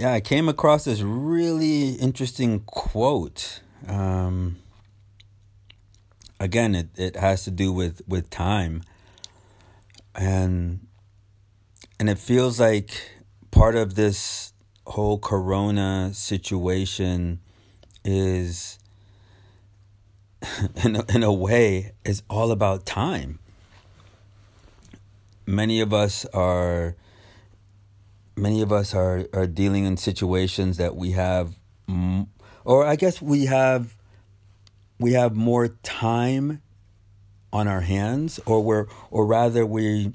Yeah, I came across this really interesting quote. Um, again, it, it has to do with, with time. And and it feels like part of this whole corona situation is in a, in a way is all about time many of us are many of us are are dealing in situations that we have or I guess we have we have more time on our hands or we're or rather we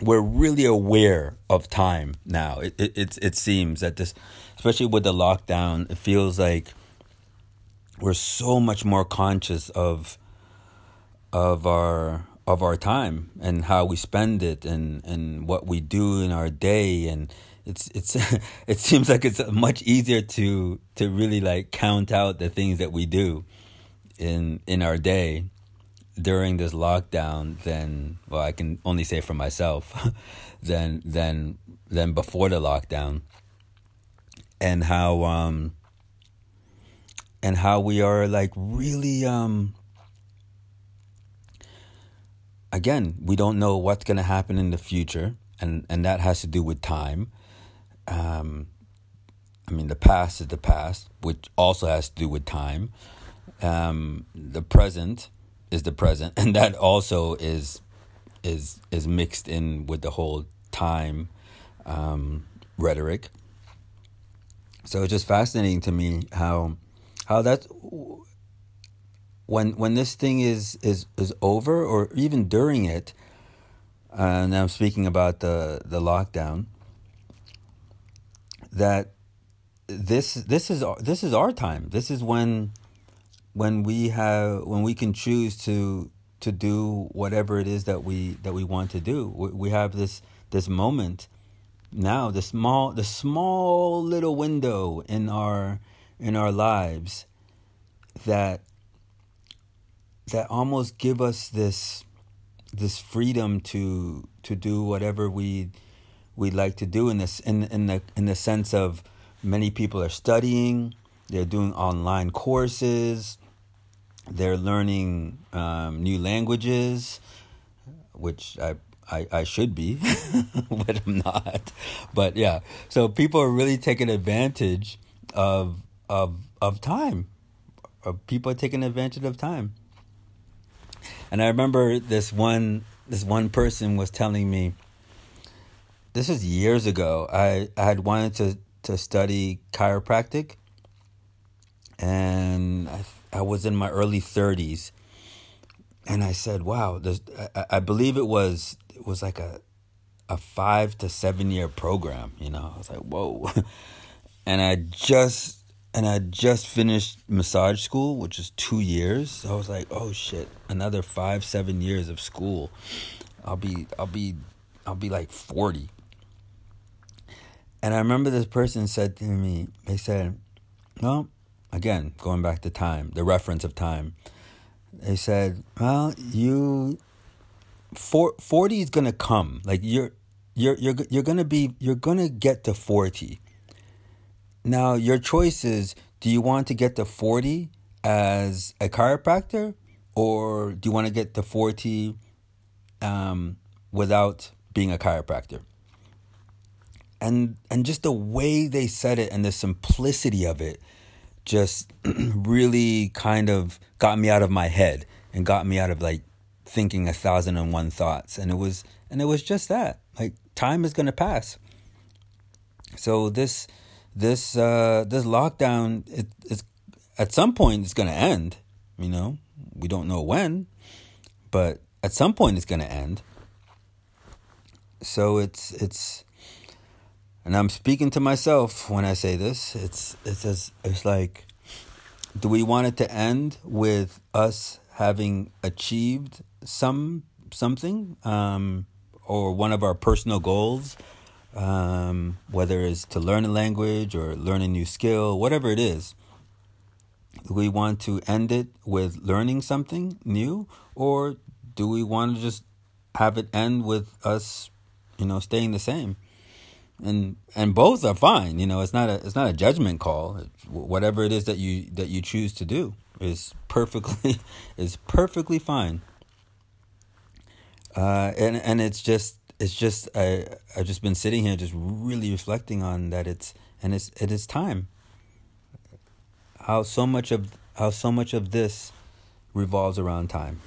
we're really aware of time now. It it it, it seems that this especially with the lockdown it feels like we're so much more conscious of of our of our time and how we spend it and, and what we do in our day. And it's it's it seems like it's much easier to to really like count out the things that we do in in our day during this lockdown than well I can only say for myself than than than before the lockdown. And how um and how we are like really um again, we don't know what's going to happen in the future, and, and that has to do with time. Um, I mean, the past is the past, which also has to do with time. Um, the present is the present, and that also is is is mixed in with the whole time um, rhetoric. So it's just fascinating to me how how that when when this thing is is is over or even during it uh, and I'm speaking about the the lockdown that this this is this is our time. This is when when we have when we can choose to to do whatever it is that we that we want to do. We, we have this this moment now the small the small little window in our in our lives that that almost give us this this freedom to to do whatever we we like to do in this in in the in the sense of many people are studying they're doing online courses they're learning um, new languages which I I, I should be, but I'm not. But yeah, so people are really taking advantage of of of time. People are taking advantage of time. And I remember this one this one person was telling me this was years ago. I, I had wanted to, to study chiropractic and I, I was in my early 30s and I said, "Wow, I, I believe it was it was like a a 5 to 7 year program, you know." I was like, "Whoa." and I just and I just finished massage school, which is two years. So I was like, oh shit, another five, seven years of school. I'll be, I'll be, I'll be like forty. And I remember this person said to me, they said, well, again, going back to time, the reference of time. They said, well, you, for, 40 is gonna come. Like you're, you're, you're, you're gonna be, you're gonna get to 40 now, your choice is do you want to get to 40 as a chiropractor or do you want to get to 40 um, without being a chiropractor? And and just the way they said it and the simplicity of it just really kind of got me out of my head and got me out of like thinking a thousand and one thoughts. And it was and it was just that. Like time is gonna pass. So this this uh, this lockdown it, it's at some point it's going to end. You know, we don't know when, but at some point it's going to end. So it's it's and I'm speaking to myself when I say this. It's it's as it's like, do we want it to end with us having achieved some something, um, or one of our personal goals, um, whether it's to learn a language or learn a new skill, whatever it is. We want to end it with learning something new, or do we want to just have it end with us, you know, staying the same? And and both are fine. You know, it's not a it's not a judgment call. whatever it is that you that you choose to do is perfectly is perfectly fine. Uh, and and it's just it's just I I've just been sitting here just really reflecting on that it's and it's it is time. How so much of how so much of this revolves around time.